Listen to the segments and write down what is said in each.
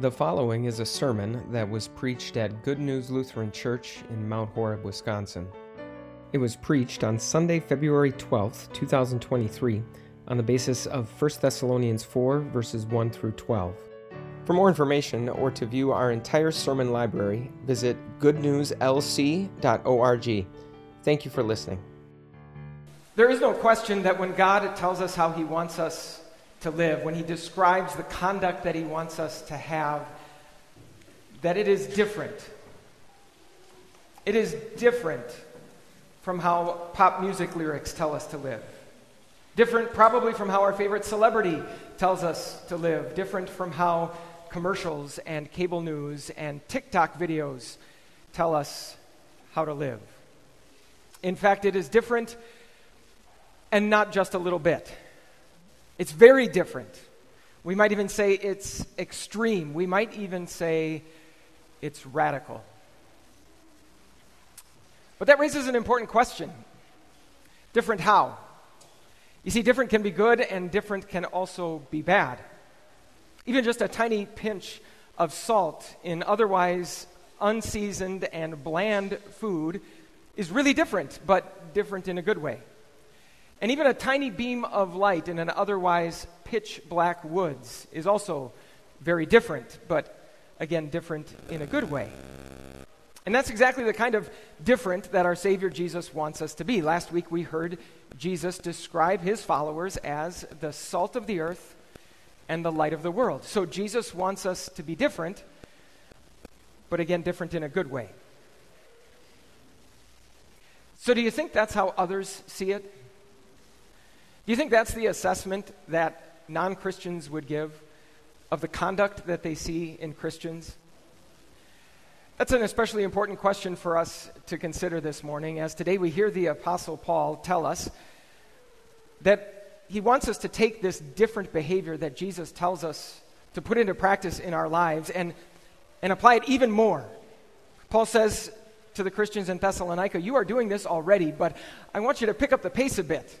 The following is a sermon that was preached at Good News Lutheran Church in Mount Horeb, Wisconsin. It was preached on Sunday, February 12th, 2023, on the basis of 1 Thessalonians 4, verses 1 through 12. For more information or to view our entire sermon library, visit goodnewslc.org. Thank you for listening. There is no question that when God tells us how He wants us to live, when he describes the conduct that he wants us to have, that it is different. It is different from how pop music lyrics tell us to live. Different, probably, from how our favorite celebrity tells us to live. Different from how commercials and cable news and TikTok videos tell us how to live. In fact, it is different and not just a little bit. It's very different. We might even say it's extreme. We might even say it's radical. But that raises an important question different how? You see, different can be good and different can also be bad. Even just a tiny pinch of salt in otherwise unseasoned and bland food is really different, but different in a good way. And even a tiny beam of light in an otherwise pitch black woods is also very different, but again, different in a good way. And that's exactly the kind of different that our Savior Jesus wants us to be. Last week we heard Jesus describe his followers as the salt of the earth and the light of the world. So Jesus wants us to be different, but again, different in a good way. So, do you think that's how others see it? Do you think that's the assessment that non Christians would give of the conduct that they see in Christians? That's an especially important question for us to consider this morning, as today we hear the Apostle Paul tell us that he wants us to take this different behavior that Jesus tells us to put into practice in our lives and, and apply it even more. Paul says to the Christians in Thessalonica, You are doing this already, but I want you to pick up the pace a bit.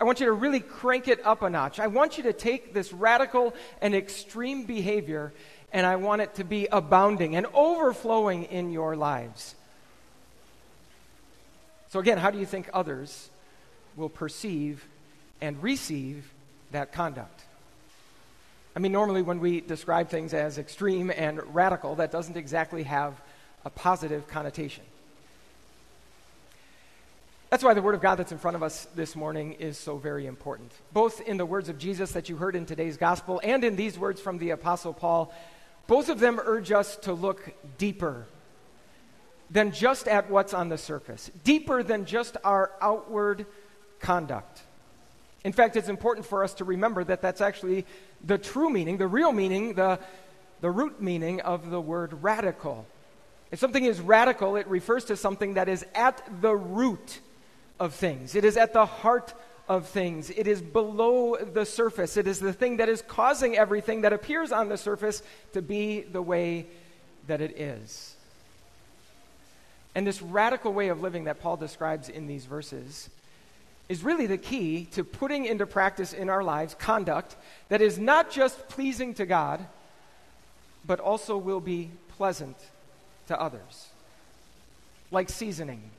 I want you to really crank it up a notch. I want you to take this radical and extreme behavior and I want it to be abounding and overflowing in your lives. So, again, how do you think others will perceive and receive that conduct? I mean, normally when we describe things as extreme and radical, that doesn't exactly have a positive connotation. That's why the Word of God that's in front of us this morning is so very important. Both in the words of Jesus that you heard in today's gospel and in these words from the Apostle Paul, both of them urge us to look deeper than just at what's on the surface, deeper than just our outward conduct. In fact, it's important for us to remember that that's actually the true meaning, the real meaning, the, the root meaning of the word radical. If something is radical, it refers to something that is at the root of things. It is at the heart of things. It is below the surface. It is the thing that is causing everything that appears on the surface to be the way that it is. And this radical way of living that Paul describes in these verses is really the key to putting into practice in our lives conduct that is not just pleasing to God, but also will be pleasant to others. Like seasoning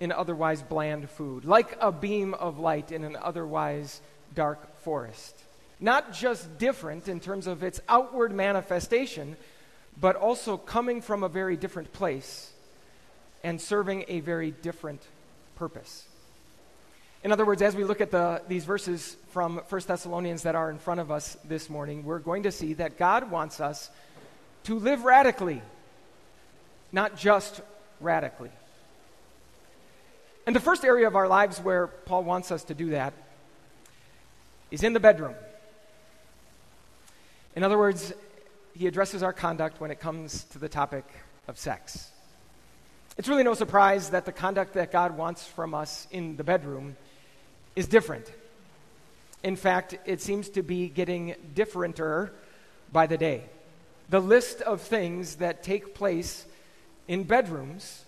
in otherwise bland food, like a beam of light in an otherwise dark forest. Not just different in terms of its outward manifestation, but also coming from a very different place and serving a very different purpose. In other words, as we look at the, these verses from 1 Thessalonians that are in front of us this morning, we're going to see that God wants us to live radically, not just radically. And the first area of our lives where Paul wants us to do that is in the bedroom. In other words, he addresses our conduct when it comes to the topic of sex. It's really no surprise that the conduct that God wants from us in the bedroom is different. In fact, it seems to be getting differenter by the day. The list of things that take place in bedrooms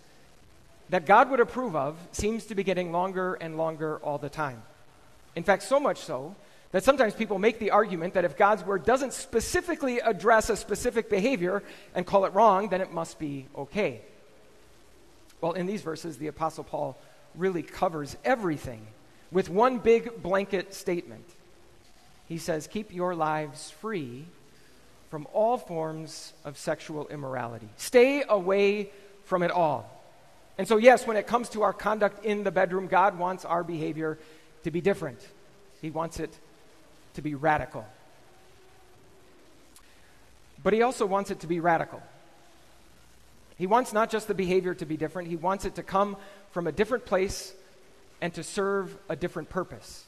that God would approve of seems to be getting longer and longer all the time. In fact, so much so That sometimes people make the argument that if God's word doesn't specifically address a specific behavior and call it wrong, then it must be okay. Well, in these verses, the Apostle Paul really covers everything with one big blanket statement. He says, Keep your lives free from all forms of sexual immorality. Stay away from it all. And so, yes, when it comes to our conduct in the bedroom, God wants our behavior to be different. He wants it to be radical. But He also wants it to be radical. He wants not just the behavior to be different, He wants it to come from a different place and to serve a different purpose.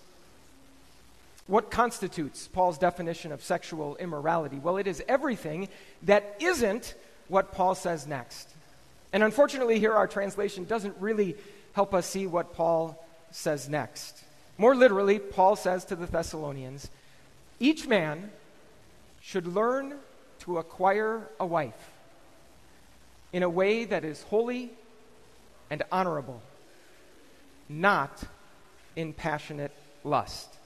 What constitutes Paul's definition of sexual immorality? Well, it is everything that isn't what Paul says next. And unfortunately, here our translation doesn't really help us see what Paul says next. More literally, Paul says to the Thessalonians each man should learn to acquire a wife in a way that is holy and honorable, not in passionate lust.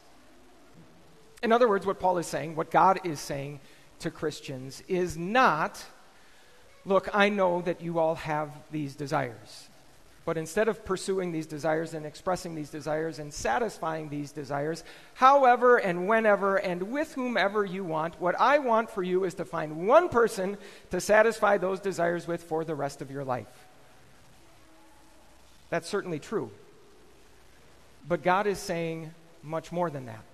In other words, what Paul is saying, what God is saying to Christians, is not, look, I know that you all have these desires. But instead of pursuing these desires and expressing these desires and satisfying these desires, however and whenever and with whomever you want, what I want for you is to find one person to satisfy those desires with for the rest of your life. That's certainly true. But God is saying much more than that.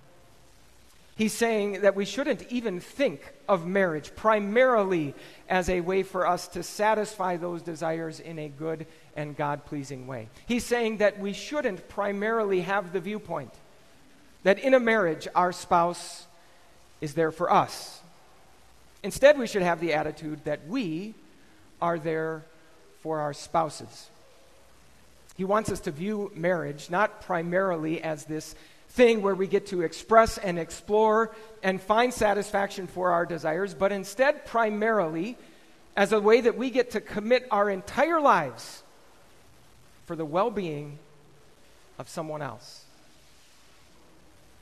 He's saying that we shouldn't even think of marriage primarily as a way for us to satisfy those desires in a good and God pleasing way. He's saying that we shouldn't primarily have the viewpoint that in a marriage our spouse is there for us. Instead, we should have the attitude that we are there for our spouses. He wants us to view marriage not primarily as this thing where we get to express and explore and find satisfaction for our desires, but instead, primarily, as a way that we get to commit our entire lives for the well being of someone else.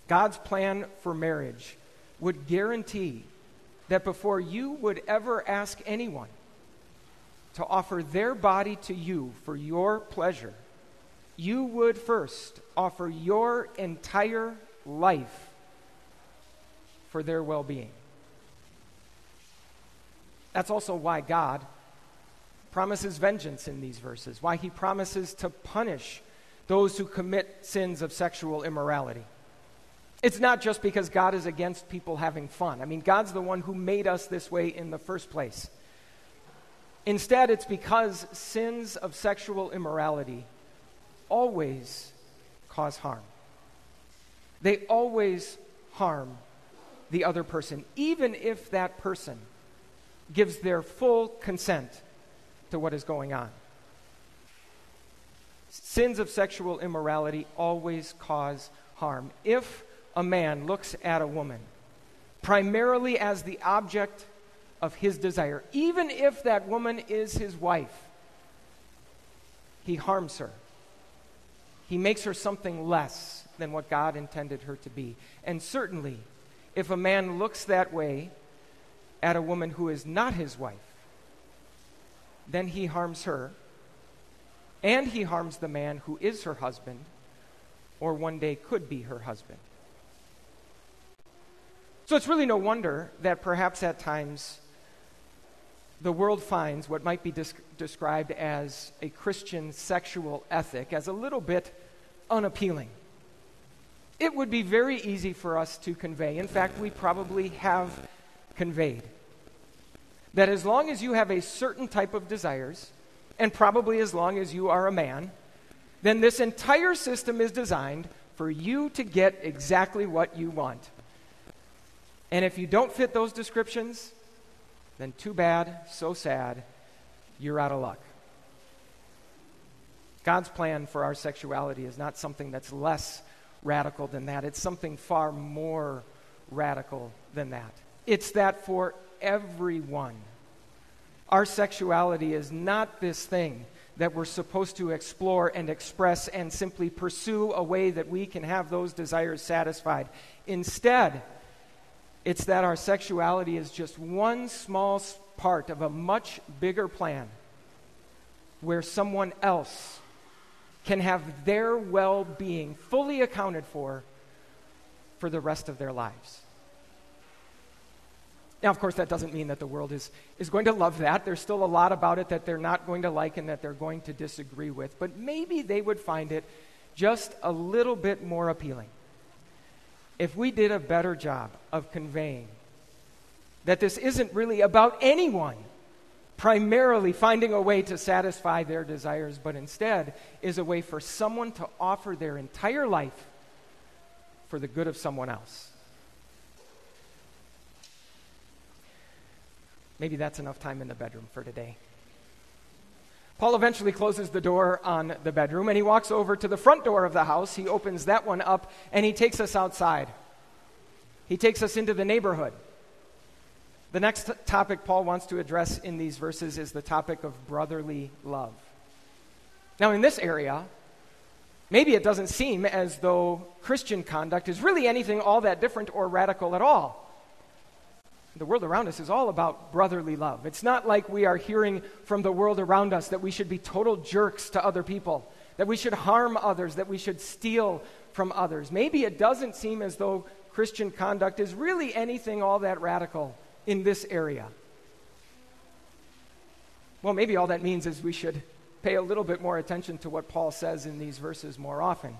God's plan for marriage would guarantee that before you would ever ask anyone to offer their body to you for your pleasure, you would first offer your entire life for their well being. That's also why God promises vengeance in these verses, why he promises to punish those who commit sins of sexual immorality. It's not just because God is against people having fun. I mean, God's the one who made us this way in the first place. Instead, it's because sins of sexual immorality always cause harm. They always harm the other person, even if that person gives their full consent to what is going on. Sins of sexual immorality always cause harm. If a man looks at a woman primarily as the object of his desire, even if that woman is his wife, he harms her he makes her something less than what God intended her to be. And certainly, if a man looks that way at a woman who is not his wife, then he harms her, and he harms the man who is her husband, or one day could be her husband. So it's really no wonder that perhaps at times the world finds what might be described as a Christian sexual ethic as a little bit unappealing. It would be very easy for us to convey. In fact, we probably have conveyed that as long as you have a certain type of desires, and probably as long as you are a man, then this entire system is designed for you to get exactly what you want. And if you don't fit those descriptions, then too bad, so sad, you're out of luck. God's plan for our sexuality is not something that's less radical than that, it's something far more radical than that. It's that for everyone. Our sexuality is not this thing that we're supposed to explore and express and simply pursue a way that we can have those desires satisfied. Instead, it's that our sexuality is just one small part of a much bigger plan where someone else can have their well being fully accounted for for the rest of their lives. Now, of course, that doesn't mean that the world is, is going to love that. There's still a lot about it that they're not going to like and that they're going to disagree with. But maybe they would find it just a little bit more appealing if we did a better job of conveying that this isn't really about anyone primarily finding a way to satisfy their desires, but instead is a way for someone to offer their entire life for the good of someone else. Maybe that's enough time in the bedroom for today. Paul eventually closes the door on the bedroom and he walks over to the front door of the house. He opens that one up and he takes us outside. He takes us into the neighborhood. The next topic Paul wants to address in these verses is the topic of brotherly love. Now, in this area, maybe it doesn't seem as though Christian conduct is really anything all that different or radical at all the world around us is all about brotherly love. It's not like we are hearing from the world around us that we should be total jerks to other people, that we should harm others, that we should steal from others. Maybe it doesn't seem as though Christian conduct is really anything all that radical in this area. Well, maybe all that means is we should pay a little bit more attention to what Paul says in these verses more often.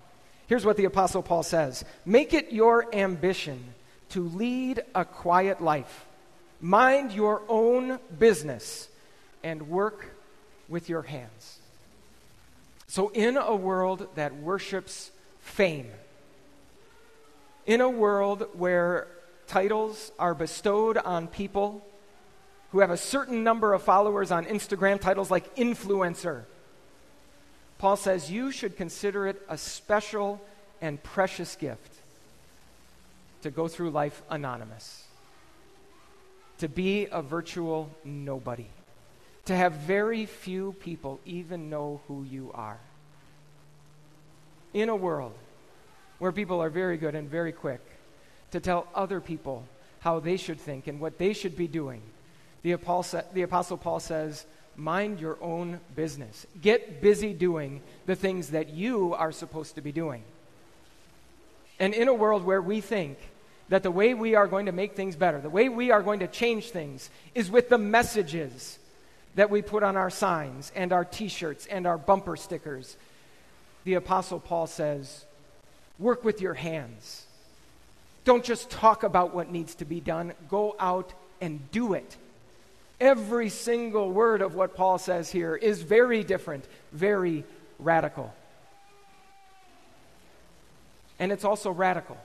Here's what the Apostle Paul says Make it your ambition to lead a quiet life Mind your own business and work with your hands. So, in a world that worships fame, in a world where titles are bestowed on people who have a certain number of followers on Instagram, titles like influencer, Paul says you should consider it a special and precious gift to go through life anonymous to be a virtual nobody, to have very few people even know who you are. In a world where people are very good and very quick to tell other people how they should think and what they should be doing, the Apostle, Paul says, mind your own business. Get busy doing the things that you are supposed to be doing. And in a world where we think that the way we are going to make things better, the way we are going to change things, is with the messages that we put on our signs and our t shirts and our bumper stickers. The Apostle Paul says, Work with your hands. Don't just talk about what needs to be done, go out and do it. Every single word of what Paul says here is very different, very radical. And it's also radical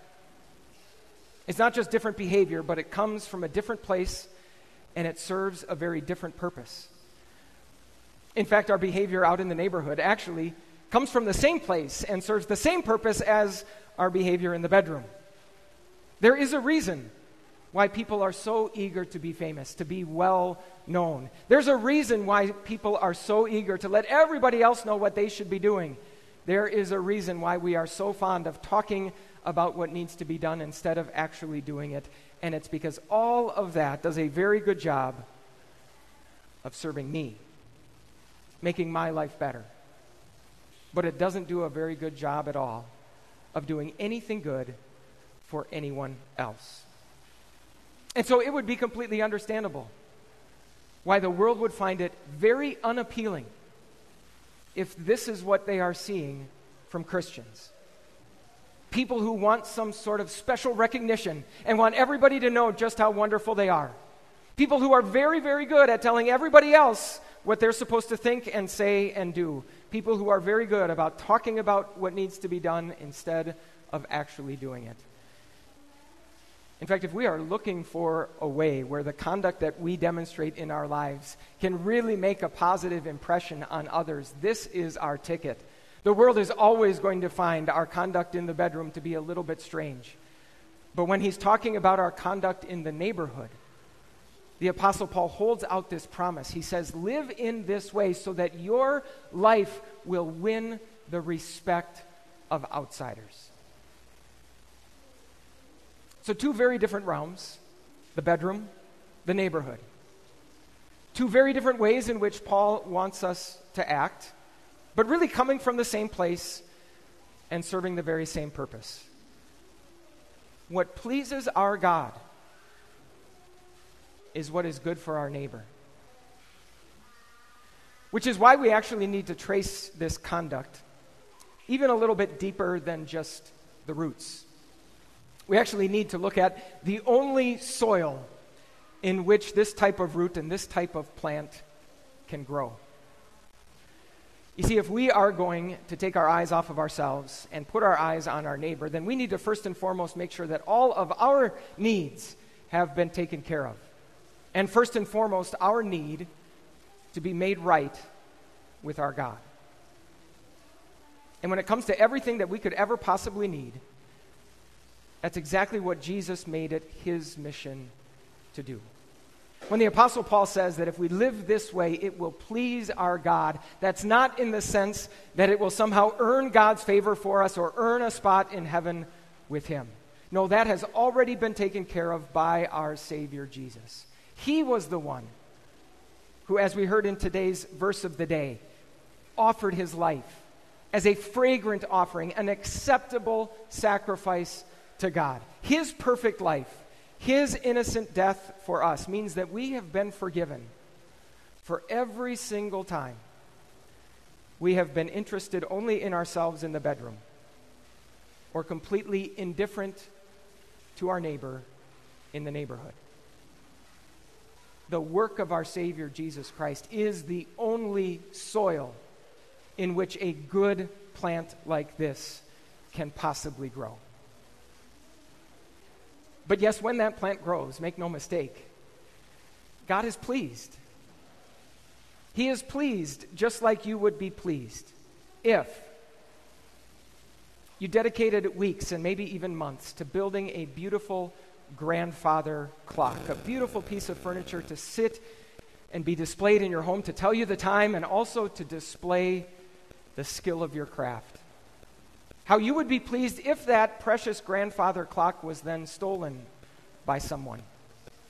it's not just different behavior, but it comes from a different place and it serves a very different purpose. In fact, our behavior out in the neighborhood actually comes from the same place and serves the same purpose as our behavior in the bedroom. There is a reason why people are so eager to be famous, to be well known. There's a reason why people are so eager to let everybody else know what they should be doing. There is a reason why we are so fond of talking about what needs to be done instead of actually doing it. And it's because all of that does a very good job of serving me, making my life better. But it doesn't do a very good job at all of doing anything good for anyone else. And so it would be completely understandable why the world would find it very unappealing if this is what they are seeing from Christians people who want some sort of special recognition and want everybody to know just how wonderful they are. People who are very, very good at telling everybody else what they're supposed to think and say and do. People who are very good about talking about what needs to be done instead of actually doing it. In fact, if we are looking for a way where the conduct that we demonstrate in our lives can really make a positive impression on others, this is our ticket the world is always going to find our conduct in the bedroom to be a little bit strange. But when he's talking about our conduct in the neighborhood, the Apostle Paul holds out this promise. He says, Live in this way so that your life will win the respect of outsiders. So, two very different realms the bedroom, the neighborhood. Two very different ways in which Paul wants us to act, but really coming from the same place and serving the very same purpose. What pleases our God is what is good for our neighbor. Which is why we actually need to trace this conduct even a little bit deeper than just the roots. We actually need to look at the only soil in which this type of root and this type of plant can grow. You see, if we are going to take our eyes off of ourselves and put our eyes on our neighbor, then we need to first and foremost make sure that all of our needs have been taken care of. And first and foremost, our need to be made right with our God. And when it comes to everything that we could ever possibly need, that's exactly what Jesus made it his mission to do. When the Apostle Paul says that if we live this way, it will please our God, that's not in the sense that it will somehow earn God's favor for us or earn a spot in heaven with Him. No, that has already been taken care of by our Savior Jesus. He was the one who, as we heard in today's verse of the day, offered his life as a fragrant offering, an acceptable sacrifice to God. His perfect life his innocent death for us means that we have been forgiven for every single time we have been interested only in ourselves in the bedroom or completely indifferent to our neighbor in the neighborhood. The work of our Savior Jesus Christ is the only soil in which a good plant like this can possibly grow. But yes, when that plant grows, make no mistake, God is pleased. He is pleased just like you would be pleased if you dedicated weeks and maybe even months to building a beautiful grandfather clock, a beautiful piece of furniture to sit and be displayed in your home to tell you the time and also to display the skill of your craft. How you would be pleased if that precious grandfather clock was then stolen by someone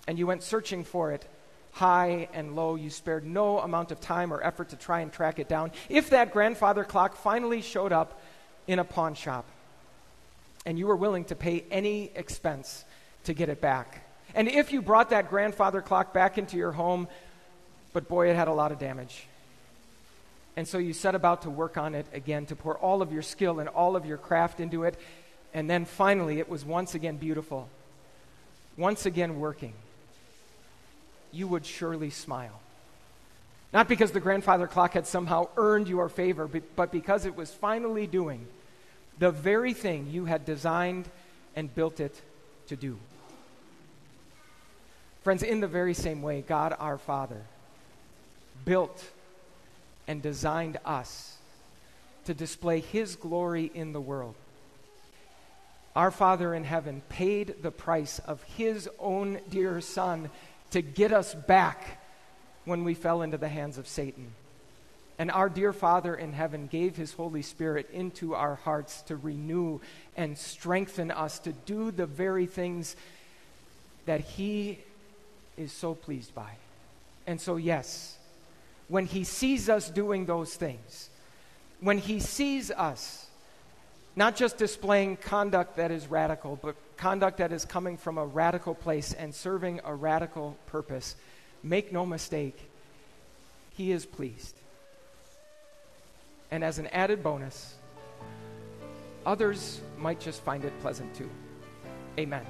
and you went searching for it high and low. You spared no amount of time or effort to try and track it down. If that grandfather clock finally showed up in a pawn shop and you were willing to pay any expense to get it back, and if you brought that grandfather clock back into your home, but boy, it had a lot of damage and so you set about to work on it again, to pour all of your skill and all of your craft into it. And then finally, it was once again beautiful, once again working. You would surely smile. Not because the grandfather clock had somehow earned your favor, but because it was finally doing the very thing you had designed and built it to do. Friends, in the very same way, God our Father built and designed us to display His glory in the world. Our Father in heaven paid the price of His own dear Son to get us back when we fell into the hands of Satan. And our dear Father in heaven gave His Holy Spirit into our hearts to renew and strengthen us to do the very things that He is so pleased by. And so, yes, when he sees us doing those things, when he sees us not just displaying conduct that is radical, but conduct that is coming from a radical place and serving a radical purpose, make no mistake, he is pleased. And as an added bonus, others might just find it pleasant too. Amen.